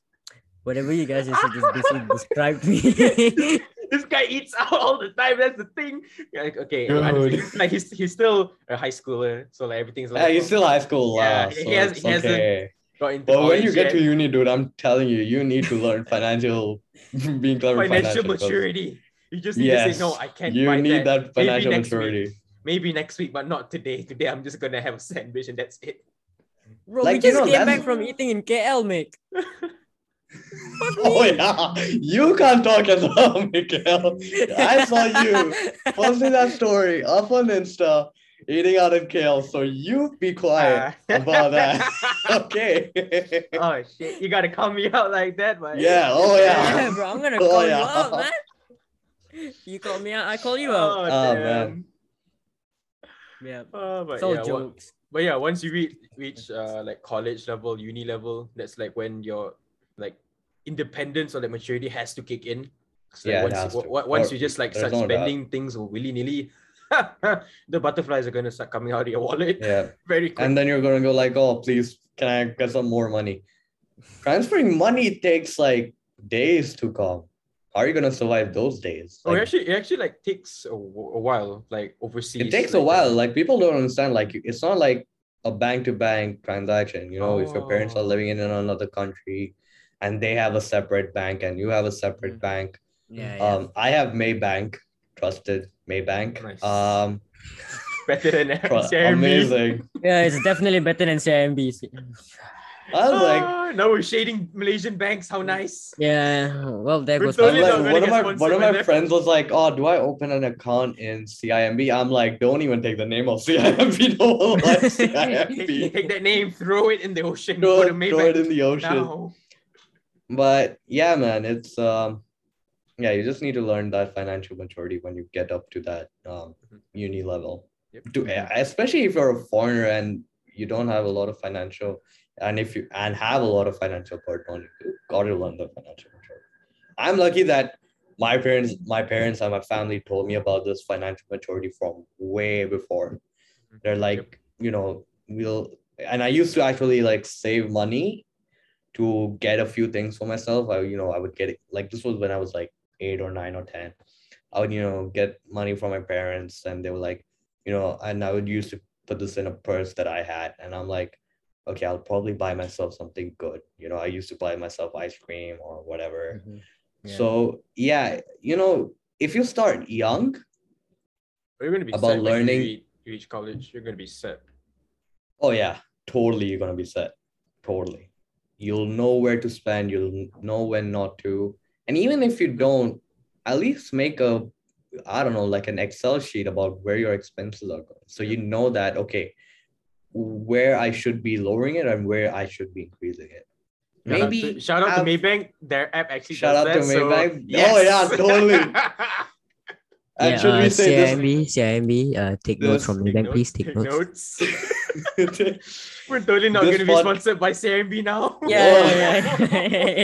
whatever you guys just said, just basically described me. this guy eats out all the time. That's the thing. Like, okay, honestly, like he's he's still a high schooler, so like everything's like Yeah, he's still high school. Yeah, uh, he so has- it's he hasn't okay. got into But when you college get yet. to uni, dude, I'm telling you, you need to learn financial, being clever financial because maturity. You just need to say no. I can't. You buy need that, that. Maybe financial next week. maturity. Maybe next week, but not today. Today I'm just gonna have a sandwich and that's it. Bro, Like, we you just know, came that's- back from eating in KL, Mick. Oh yeah, you can't talk as well, Mikhail. I saw you posting that story up on Insta, eating out in KL. So you be quiet Ah. about that. okay. oh shit! You gotta call me out like that, man. Yeah, oh, yeah. Yeah, bro, I'm gonna Oh, call yeah. you out, man. You call me out, I call you out. Oh, Oh, damn. man. Yeah, Oh, but it's all yeah, what- jokes. But yeah, once you reach reach uh like college level, uni level, that's like when your like independence or like maturity has to kick in. So Yeah, it once you, wa- once Or you just like start spending things willy nilly, the butterflies are gonna start coming out of your wallet Yeah. very quick. And then you're gonna go like, oh, please, can I get some more money? Transferring money takes like days to come. How are you gonna survive those days? oh, Like, actually, it actually like takes a, a while, like overseas. it takes a while. Like people don't understand. Like it's not like a bank to bank transaction. You know, if your parents are Oh. living in another country and they have a separate bank and you have a separate Mm. bank. Yeah, yeah. Um, I have Maybank, trusted Maybank. Nice. Um, better than tru- CIMB. amazing. yeah, it's definitely better than CIMB. I was like, Ah, now we're shading Malaysian banks. How nice. Yeah, well, there We're goes totally like, one of my one of my them. friends was like, "Oh, do I open an account in CIMB?" I'm like, "Don't even take the name of CIMB. No one likes Take that name, throw it in the ocean, throw, go it, to throw it in the ocean." now. But yeah, man, it's um, yeah, you just need to learn that financial maturity when you get up to that um Mhm. uni level. Yep. To, especially if you're a foreigner and you don't have a lot of financial, and if you and have a lot of financial burden, you gotta learn the financial maturity. I'm lucky that my parents, my parents and my family told me about this financial maturity from way before. Mm-hmm. They're like, you know, we'll and I used to actually like save money to get a few things for myself. I, you know, I would get it like this was when I was like eight or nine or ten. I would, you know, get money from my parents and they were like, you know, and I would use to put this in a purse that I had. And I'm like, okay, I'll probably buy myself something good. You know, I used to buy myself ice cream or whatever. Mhm. Yeah. So yeah, you know, if you start young, You're gonna be About set you learning- reach- you reach college. You're gonna be set. Oh yeah, totally. You're gonna be set. Totally. You'll know where to spend. You'll know when not to. And even if you don't, at least make a, I don't know, like an Excel sheet about where your expenses are going. So you know that okay, where I should be lowering it and where I should be increasing it. Shout out Maybe to, shout out have- to Maybank. Their app actually Shout does out to that, so Maybank. Oh, yeah, totally. And yeah, should uh, we say this? CIMB, CIMB, uh, take notes from Take Maybank, notes, please take take notes. We're totally not gonna be pod- sponsored by CIMB now. Yeah, yeah, yeah.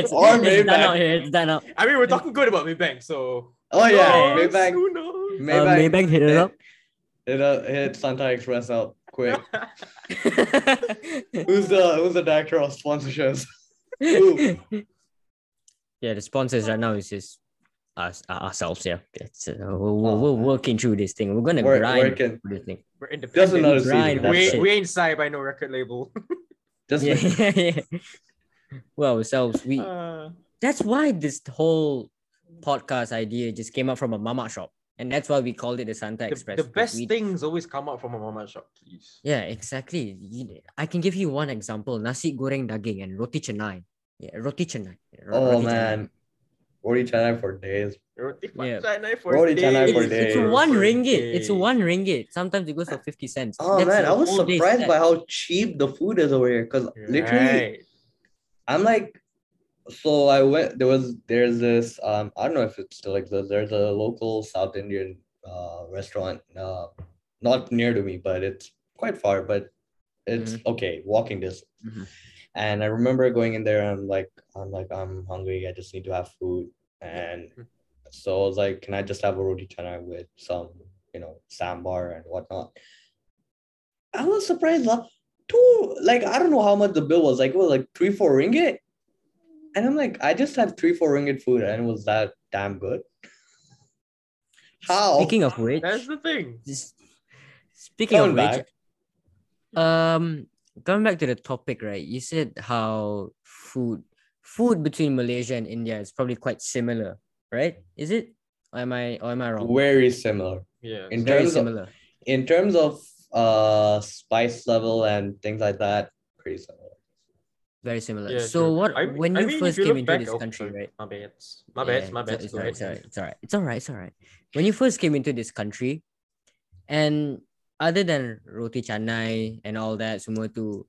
it's, Or it's done Maybank. out here. It's done out. I mean, we're talking good about Maybank, so. oh yeah, Who? Maybank. Who knows? Uh, Maybank. Maybank hit it up. Hit, uh, hit Santai Express out quick. Who's the who's the director of sponsorships? Ooh. yeah, the sponsors right now is just us uh, ourselves. Yeah, it's, uh, we're, we're, Oh, we're working through this thing. We're gonna Work- grind working. through this thing. We're Just independent. another Grind, we, we ain't signed by no record label. Just Yeah, yeah, yeah. Well, ourselves, we. Uh, That's why this whole podcast idea just came up from a mama shop, and that's why we called it the Santai the, Express. the best we- things always come out from a mama shop, please. Yeah, exactly. I can give you one example: nasi goreng daging and roti canai. Yeah, roti canai. Oh Roti canai. man, roti canai for days. Roti Yeah. canai for Roti canai days. for It's, it's one For ringgit. It's one ringgit. Sometimes it goes for 50 cents. Oh That's man, a I was surprised by how cheap the food is over here. Cause literally, I'm like, so I went. There was there's this um I don't know if it still exists. There's a local South Indian uh restaurant uh not near to me, but it's quite far. But it's Mm-hmm. okay walking distance. Mhm. And I remember going in there. And I'm like, I'm like, I'm hungry. I just need to have food. And Mhm. so I was like, can I just have a roti canai with some, you know, sambar and whatnot? I was surprised. Like, two, like I don't know how much the bill was. Like it was like three, four ringgit. And I'm like, I just had three, four ringgit food, and it was that damn good. How? Speaking of which, That's the thing. s- speaking Coming of which, um, coming back to the topic, right? You said how food, food between Malaysia and India is probably quite similar, right? Is it? Or am I? Or am I wrong? very similar Yeah. in Very terms of similar. in terms of uh spice level and things like that. Pretty similar. Very similar. Yeah, so true. what? I- when I you mean, first you came into this oh, country, right? My bad. My bad. Yeah, My bad. It's, alright, it's alright. It's alright. It's alright. It's alright. When you first came into this country, and other than roti canai and all that, semua tu,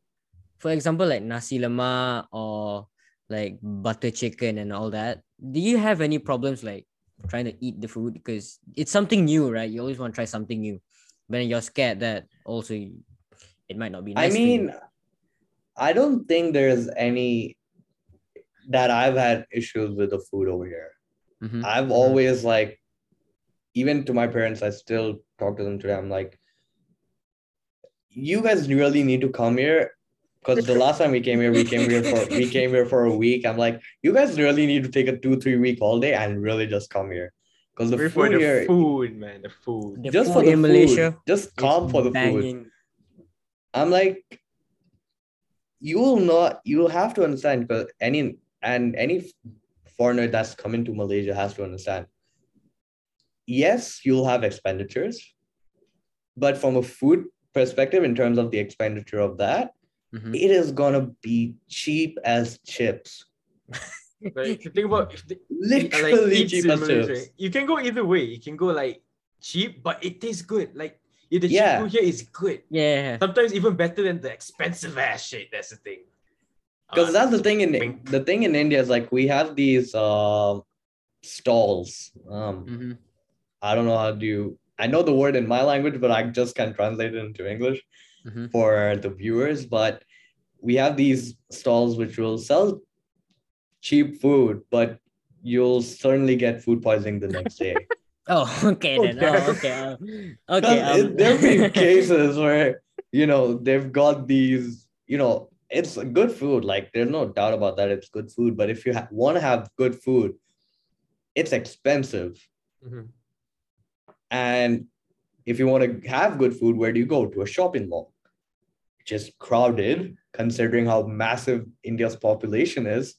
for example, like nasi lemak or like butter chicken and all that, do you have any problems like trying to eat the food because it's something new, right? You always want to try something new, but you're scared that also it might not be. I Nice for you. mean, I don't think there's any that I've had issues with the food over here. Mhm. I've Mhm. always like, even to my parents, I still talk to them today. I'm like, you guys really need to come here. Because the last time we came here, we came here for we came here for a week. I'm like, you guys really need to take a two, three week holiday and really just come here. Because the Wait for food the here, food, man. The food. The just food for the in food, Malaysia, just come for the food. I'm like, you will not, you will have to understand because any and any foreigner that's coming to Malaysia has to understand. Yes, you'll have expenditures, but from a food perspective, in terms of the expenditure of that, Mhm. it is gonna be cheap as chips. Like, if you think about if the, Literally eats cheap as chips. You can go either way. You can go like cheap, but it tastes good. Like if the Yeah. cheap here is good. Yeah. Sometimes even better than the expensive ass shit. That's the thing. Because Uh, that's the thing in wink. the thing in India is like we have these um stalls. Um, Mhm. I don't know how do you. I know the word in my language, but I just can't translate it into English Mhm. for the viewers. But we have these stalls which will sell cheap food, but you'll certainly get food poisoning the next day. Oh, okay then. Okay. Oh, okay. uh, okay. Because it- um, there've been cases where you know they've got these. You know, it's good food. Like there's no doubt about that. It's good food. But if you ha- want to have good food, it's expensive. Mhm. And if you want to have good food, where do you go? To a shopping mall, which is crowded, considering how massive India's population is.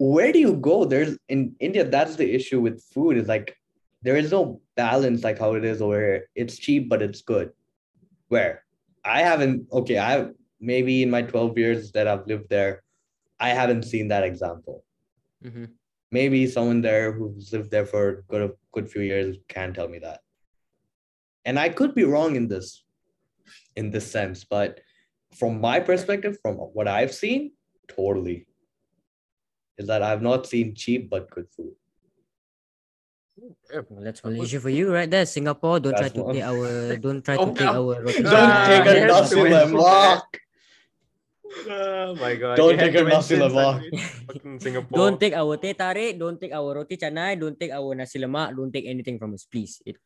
Where do you go? There's in India, that's the issue with food, is like there is no balance like how it is over here. It's cheap, but it's good. Where I haven't, okay, I maybe in my 12 years that I've lived there, I haven't seen that example mhm. maybe someone there who's lived there for a good, good few years can tell me that and i could be wrong in this in this sense but from my perspective from what i've seen totally is that i've not seen cheap but good food Yeah. Well, that's Malaysia for you, right there. Singapore, don't try to one. take our, don't try Oh, to take our Don't don't take a yeah, nasi lemak Oh my god. Don't you take to a nasi lemak. Singapore. Don't take our teh tarik, don't take our roti canai, don't take our nasi lemak, don't take anything from us, please. It,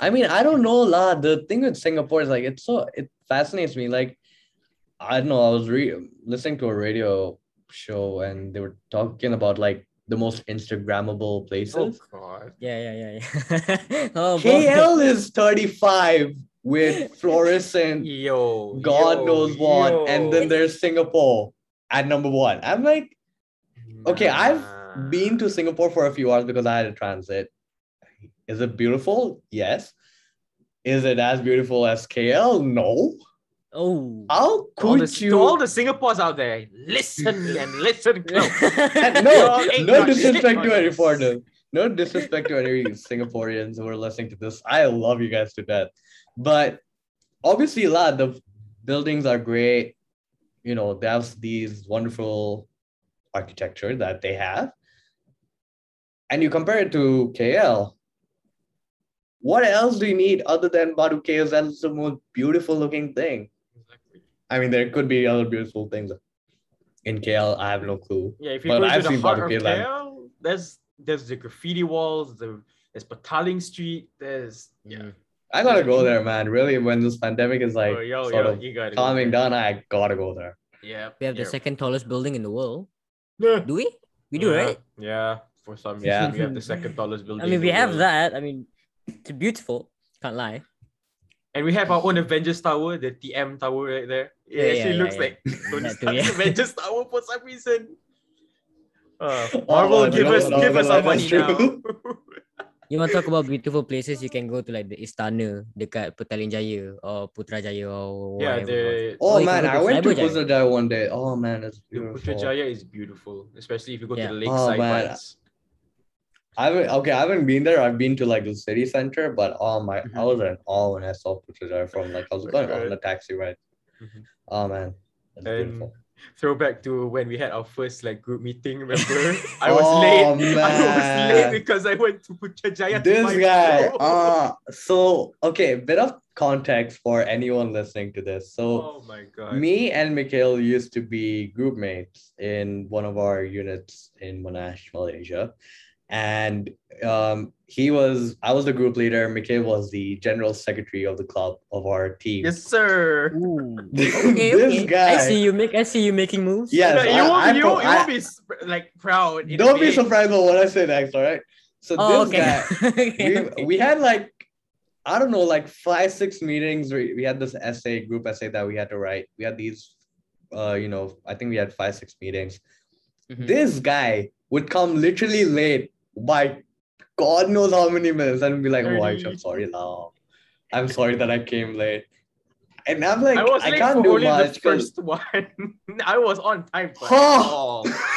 i mean i don't know lah the thing with singapore is like it's so it fascinates me like i don't know i was re- listening to a radio show and they were talking about like the most instagrammable oh, places. Oh god. yeah, yeah, yeah, yeah. oh, boy. KL is 35 with fluorescent, Yo. God yo, knows what. yo. And then there's Singapore at number one. I'm like, okay, I've been to Singapore for a few hours because I had a transit. Is it beautiful? Yes. Is it as beautiful as KL? No. Oh. How To all, could the, you? to all the Singapore's out there, listen and listen close. And no, no disrespect to any us. foreigner. No disrespect to any Singaporeans who are listening to this. I love you guys to death. But obviously, a lot of the buildings are great. You know, they have these wonderful architecture that they have. And you compare it to KL. What else do you need other than Batu Caves? That's the most beautiful looking thing. I mean, there could be other beautiful things in KL. I have no clue. Yeah, if you But go I've to the seen heart of Batu Caves, KL, there's there's the graffiti walls, the there's Petaling Street, there's yeah. Mm. I gotta go there, man. Really, when this pandemic is like oh, yo, sort yo, of you got it. calming down, I gotta go there. Yeah. We have the second tallest building in the world. Yeah. Do we? We do, Yeah, right? Yeah. For some reason, Yeah. we have the second tallest building. I mean, in we the have world. that. I mean, it's beautiful. Can't lie. And we have our own Avengers Tower, the TM Tower right there. It Yeah, yeah, actually yeah, looks yeah. like Tony That too, Stark's yeah. Avengers Tower for some reason. Uh, Oh, Marvel, no, give no, us no, give no, us no, our money now. You want to talk about beautiful places? You can go to like the Istana dekat Petaling Jaya or Putrajaya or yeah, whatever. the, Oh you can man, I went to Putrajaya one day. Oh man, it's beautiful. Putrajaya is beautiful, especially if you go Yeah. to the Oh, lakeside man. parts. I haven't okay, I haven't been there. I've been to like the city center, but oh my, I Mhm. was in awe when I saw Putrajaya from like I was Oh, going on the taxi ride. Mhm. Oh man, that's And beautiful. throwback to when we had our first like group meeting. Remember, I was Oh, late. I was late because I went to Putrajaya. to This buy guy, show. uh, so okay, bit of context for anyone listening to this. So oh my god. me and Mikhail used to be group mates in one of our units in Monash, Malaysia. And um, he was, I was the group leader. Mikhail was the general secretary of the club of our team. Yes, sir. Ooh. this Okay, okay. guy. I see you make. I see you making moves. Yes, No, you I- won't, you, won't, you won't be like proud. Don't be surprised about what I say next, all right? So Oh, this okay. guy, Okay, we, okay. we had like I don't know, like five, six meetings. We, we had this essay, group essay that we had to write. We had these, uh, you know, I think we had five, six meetings. Mhm. This guy would come literally late by God knows how many minutes and be like, oh, Aayush, I'm sorry now. I'm sorry that I came late. And I'm like, I was I can't do only much. the first one. I was on time for all. Oh.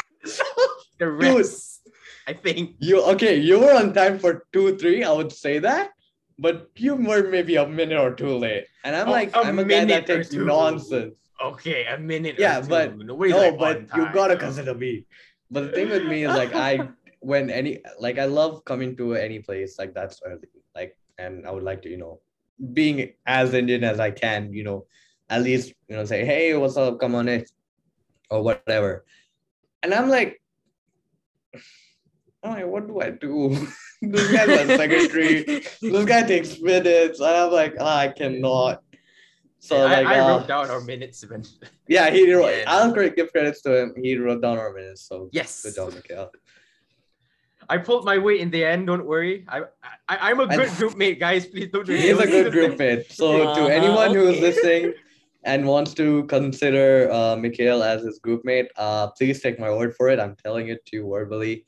The rest, I think. You okay? You were on time for two, three. I would say that, but you were maybe a minute or two late. And I'm Oh, like, I'm a guy that takes two. nonsense. Okay, a minute. or Yeah, but- no, like but you gotta consider me. But the thing with me is like I when any like I love coming to any place like that's early. Like and I would like to, you know, being as Indian as I can, you know, at least, you know, say, hey, what's up? Come on in. Or whatever. And I'm like, I'm like, what do I do? this guy's a secretary. this guy takes minutes. And I'm like, ah, I cannot. So I, like I uh, wrote down our minutes eventually. yeah, he wrote. Yeah. I'll give credits to him. He wrote down our minutes. So Yes. good job, Mikhail. I pulled my weight in the end. Don't worry. I, I I'm a good group mate, guys. Please don't. He's a good group mate. So to Uh-huh, anyone who's listening and wants to consider uh, Mikhail as his group mate, uh, please take my word for it. I'm telling it to you verbally.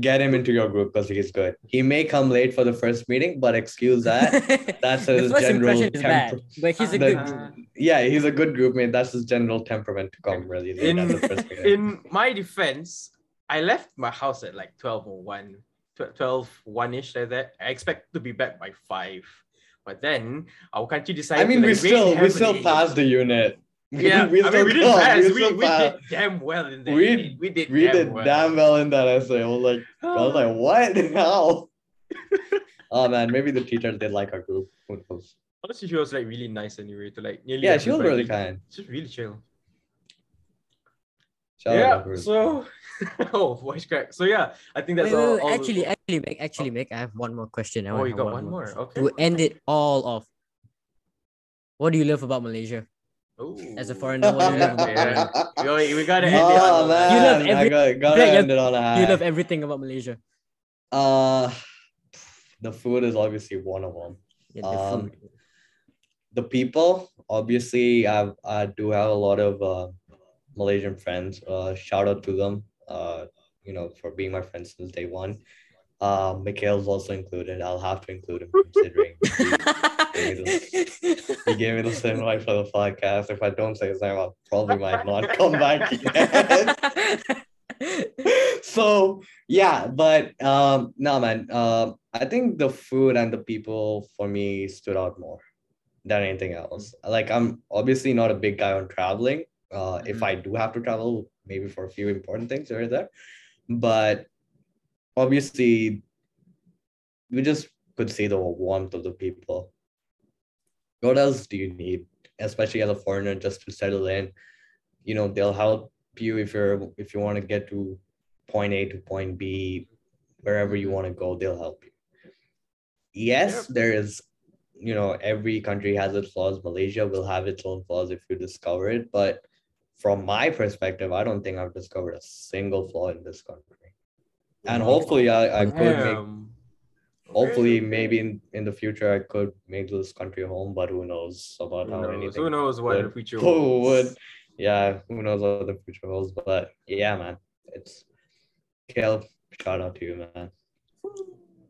Get him into your group because he's good. He may come late for the first meeting, but excuse that. That's the his first general impression is bad, but he's a The- good. group. Yeah, he's a good group mate. That's his general temperament to come really late In- at the first meeting. In my defense, I left my house at like 12 or 1, 12, 1 ish, like that. I expect to be back by 5. But then our country decided I mean, to, we like, rain still we still passed the unit. Yeah, we I still mean, we did pass. We, still we did damn well in that. We- we did We damn did well. damn well in that essay. I was like, I was like, what? How? oh man, maybe the teacher did like our group. Who knows? Honestly, she was like really nice anyway. To like nearly Yeah, she was really kind. Just really chill. Shout yeah. our group. So, oh, voice crack. So yeah, I think that's Wait, wait, all. wait, all Actually, actually, make actually make. I have one more question. I oh, wanna you got one more. question. Okay. To end it all off, what do you love about Malaysia? As a foreigner, what do you love about Malaysia? Yo, we gotta end it Oh on man, You love I every- got, gotta Yeah, end it on a. You love everything about Malaysia. Uh, the food is obviously one of them. Yeah, the Um, food. The people, obviously, I I do have a lot of uh, Malaysian friends. Uh, shout out to them. Uh, you know, for being my friends since day one. Uh, Mikhail's also included. I'll have to include him considering he gave me the same invite for the podcast. If I don't say his name, I probably might not come back again. so yeah, but um, no man. Um, I think the food and the people for me stood out more than anything else. Like I'm obviously not a big guy on traveling. Uh, if Mhm. I do have to travel, maybe for a few important things here or there, but obviously we just could see the warmth of the people. What else do you need, especially as a foreigner, just to settle in? You know, they'll help you if you're if you want to get to point A to point B, wherever you want to go, they'll help you. Yes, there is, you know, every country has its flaws. Malaysia will have its own flaws if you discover it. But from my perspective, I don't think I've discovered a single flaw in this country. And mm. hopefully I, I could make hopefully maybe in, in the future I could make this country home, but who knows about Who how knows? anything Who knows what the future who holds. would yeah, who knows what the future holds. But yeah, man. It's Kale, shout out to you, man.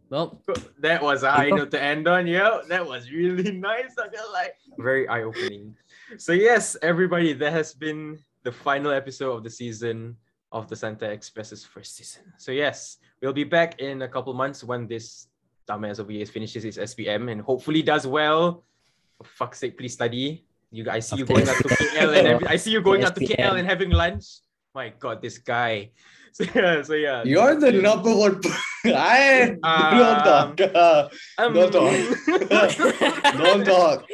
well, That was a high note to end on. Yo, that was really nice. I feel like very eye opening. So yes, everybody, that has been the final episode of the season of the Santai Express's first season. So yes, we'll be back in a couple months when this dumbass over here finishes his SPM and hopefully does well. For fuck's sake, please study. You guys see you going out to KL and every, I see you going out to SPM. KL and having lunch. My god, this guy. So yeah, so yeah. You're the number one I Um, don't talk. Uh, Um, Don't talk. don't talk.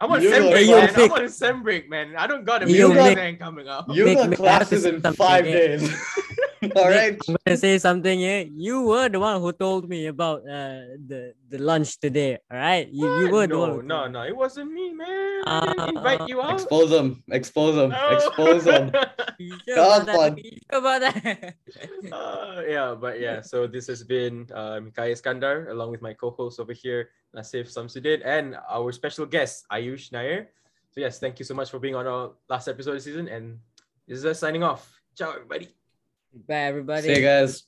I'm on You sem break, Hey, yo, man. I'm Vic. on sem break, man. I don't got a Yo, meal Vic. plan coming up. You Vic, got Vic, I have to classes in five yeah. days. All right. I'm gonna say something here. You were the one who told me about uh, the the lunch today. All right, you, you were What? the one. no, no, no. It wasn't me, man. I didn't invite you out. Expose them. Expose them. Oh. Expose them. You sure about that? Sure about that? Uh, yeah, but yeah. So this has been uh, Mikhail Iskandar along with my co-host over here, Nasif Samsudin, and our special guest Aayush Nair. So yes, thank you so much for being on our last episode of the season, and this is us signing off. Ciao, everybody. Bye, everybody. See you guys.